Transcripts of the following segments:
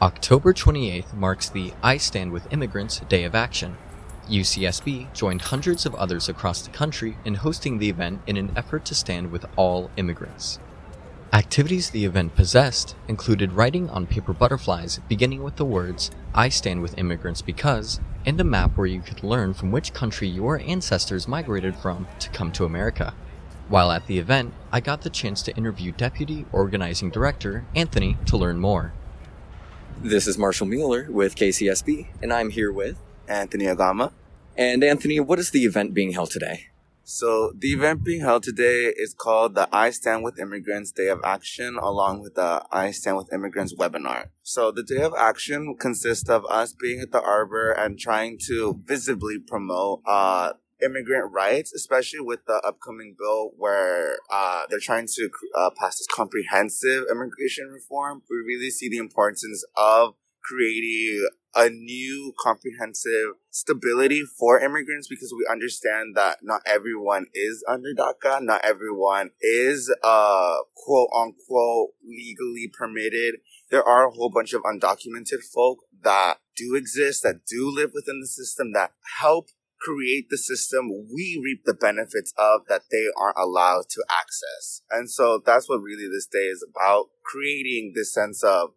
October 28th marks the I Stand with Immigrants Day of Action. UCSB joined hundreds of others across the country in hosting the event in an effort to stand with all immigrants. Activities the event possessed included writing on paper butterflies beginning with the words, I stand with immigrants because, and a map where you could learn from which country your ancestors migrated from to come to America. While at the event, I got the chance to interview Deputy Organizing Director Anthony to learn more. This is Marshall Mueller with KCSB, and I'm here with Anthony Agama. And Anthony, what is the event being held today? So the event being held today is called the I Stand with Immigrants Day of Action, along with the I Stand with Immigrants webinar. So the Day of Action consists of us being at the Arbor and trying to visibly promote uh, immigrant rights, especially with the upcoming bill where uh, they're trying to uh, pass this comprehensive immigration reform. We really see the importance of creating a new comprehensive stability for immigrants because we understand that not everyone is under DACA, not everyone is uh quote unquote legally permitted. There are a whole bunch of undocumented folk that do exist, that do live within the system, that help create the system we reap the benefits of that they aren't allowed to access. And so that's what really this day is about creating this sense of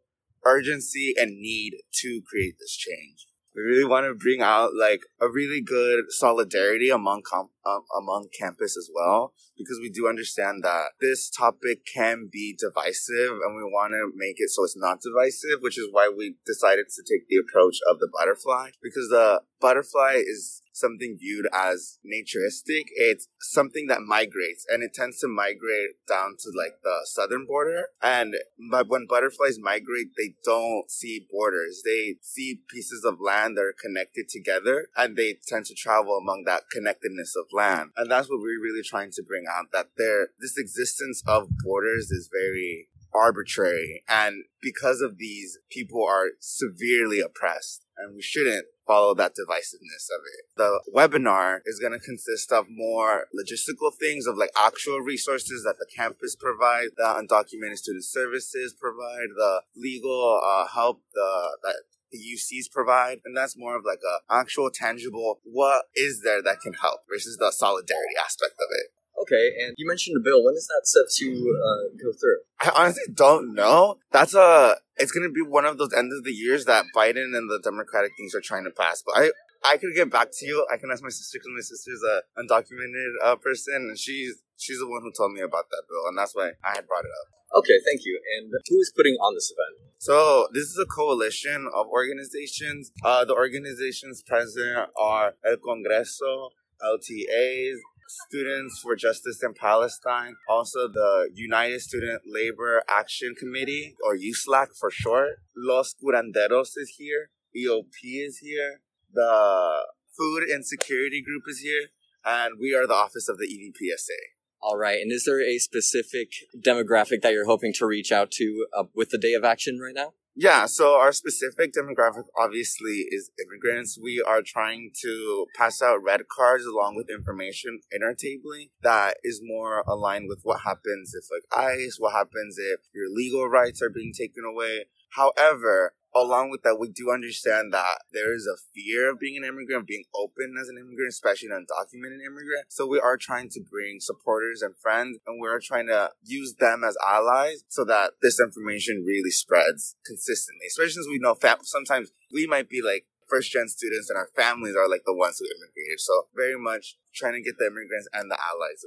urgency and need to create this change. We really want to bring out like a really good solidarity among com- um, among campus as well, because we do understand that this topic can be divisive, and we want to make it so it's not divisive, which is why we decided to take the approach of the butterfly, because the butterfly is something viewed as naturistic. It's something that migrates and it tends to migrate down to like the southern border. And but when butterflies migrate, they don't see borders. They see pieces of land that are connected together and they tend to travel among that connectedness of land. And that's what we're really trying to bring out that there, this existence of borders is very arbitrary. And because of these, people are severely oppressed and we shouldn't follow that divisiveness of it. The webinar is going to consist of more logistical things of like actual resources that the campus provide, the undocumented student services provide, the legal uh, help the that the UCs provide, and that's more of like a actual tangible what is there that can help versus the solidarity aspect of it. Okay, and you mentioned a bill. When is that set to uh, go through? I honestly don't know. That's a. It's gonna be one of those end of the years that Biden and the Democratic things are trying to pass. But I, I could get back to you. I can ask my sister because my sister's a undocumented uh, person, and she's she's the one who told me about that bill, and that's why I had brought it up. Okay, thank you. And who is putting on this event? So this is a coalition of organizations. Uh, the organizations present are El Congreso, LTAs, Students for Justice in Palestine, also the United Student Labor Action Committee, or USLAC for short. Los Curanderos is here. EOP is here. The Food Insecurity Group is here. And we are the office of the EVPSA. All right. And is there a specific demographic that you're hoping to reach out to uh, with the Day of Action right now? Yeah, so our specific demographic obviously is immigrants. We are trying to pass out red cards along with information in our tabling that is more aligned with what happens if like ICE, what happens if your legal rights are being taken away. However, along with that, we do understand that there is a fear of being an immigrant, being open as an immigrant, especially an undocumented immigrant. So we are trying to bring supporters and friends, and we're trying to use them as allies so that this information really spreads consistently. Especially since we know sometimes we might be like first gen students and our families are like the ones who immigrated. So very much trying to get the immigrants and the allies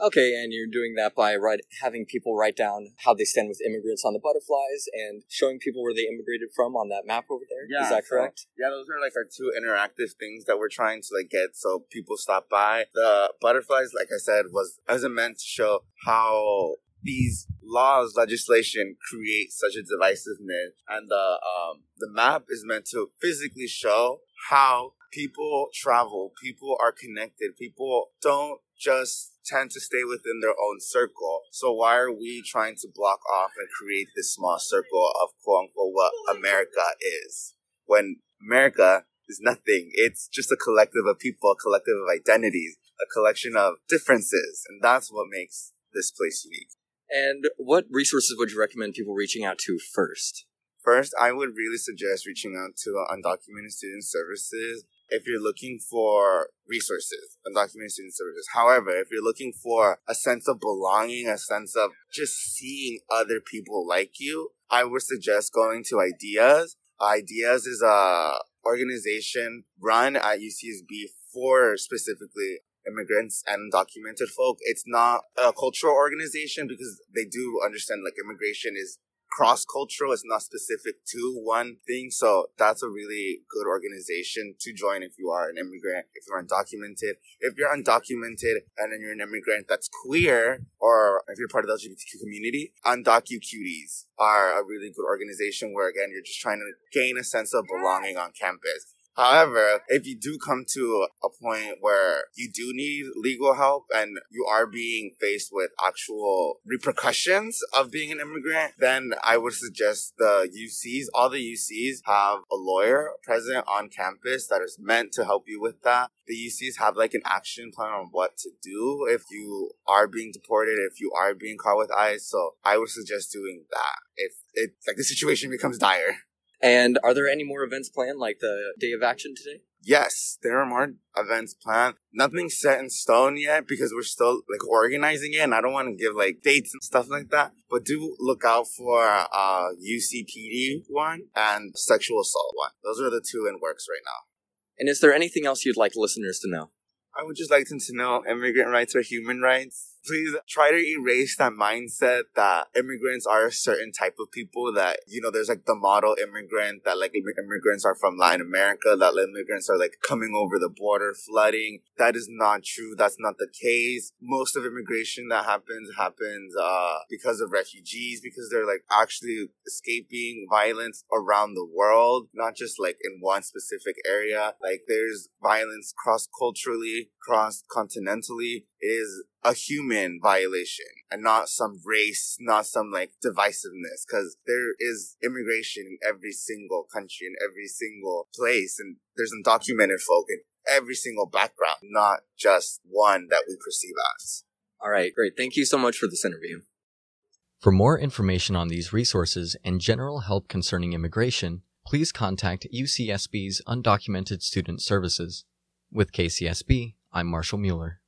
Okay, and you're doing that by write, having people write down how they stand with immigrants on the butterflies and showing people where they immigrated from on that map over there. Yeah, Is that correct? So, yeah, those are like our two interactive things that we're trying to like get so people stop by. The butterflies, like I said, was as a meant to show how these laws, legislation create such a divisiveness, and the um, the map is meant to physically show how people travel, people are connected, people don't just tend to stay within their own circle. So why are we trying to block off and create this small circle of quote unquote what America is? When America is nothing. It's just a collective of people, a collective of identities, a collection of differences. And that's what makes this place unique. And what resources would you recommend people reaching out to first? First, I would really suggest reaching out to undocumented student services if you're looking for resources, undocumented student services. However, if you're looking for a sense of belonging, a sense of just seeing other people like you, I would suggest going to Ideas. Ideas is a organization run at UCSB for specifically immigrants and undocumented folk. It's not a cultural organization because they do understand like immigration is cross cultural. It's not specific to one thing. So that's a really good organization to join if you are an immigrant, if you're undocumented. If you're undocumented and then you're an immigrant that's queer or if you're part of the LGBTQ community, Undocu Cuties are a really good organization where again, you're just trying to gain a sense of belonging on campus. However, if you do come to a point where you do need legal help and you are being faced with actual repercussions of being an immigrant, then I would suggest the UCs, all the UCs have a lawyer present on campus that is meant to help you with that. The UCs have like an action plan on what to do if you are being deported, if you are being caught with ICE. So I would suggest doing that if it like the situation becomes dire. And are there any more events planned, like the day of action today? Yes, there are more events planned. Nothing set in stone yet because we're still like organizing it, and I don't want to give like dates and stuff like that. But do look out for uh UCPD one and sexual assault one. Those are the two in works right now. And is there anything else you'd like listeners to know? I would just like them to know immigrant rights are human rights please try to erase that mindset that immigrants are a certain type of people that, you know, there's like the model immigrant that like immigrants are from Latin America, that immigrants are like coming over the border, flooding. That is not true. That's not the case. Most of immigration that happens happens, uh, because of refugees, because they're like actually escaping violence around the world, not just like in one specific area. Like there's violence cross culturally, cross continentally. It is a human violation and not some race, not some like divisiveness. Cause there is immigration in every single country, in every single place. And there's undocumented folk in every single background, not just one that we perceive as. All right, great. Thank you so much for this interview. For more information on these resources and general help concerning immigration, please contact UCSB's Undocumented Student Services. With KCSB, I'm Marshall Mueller.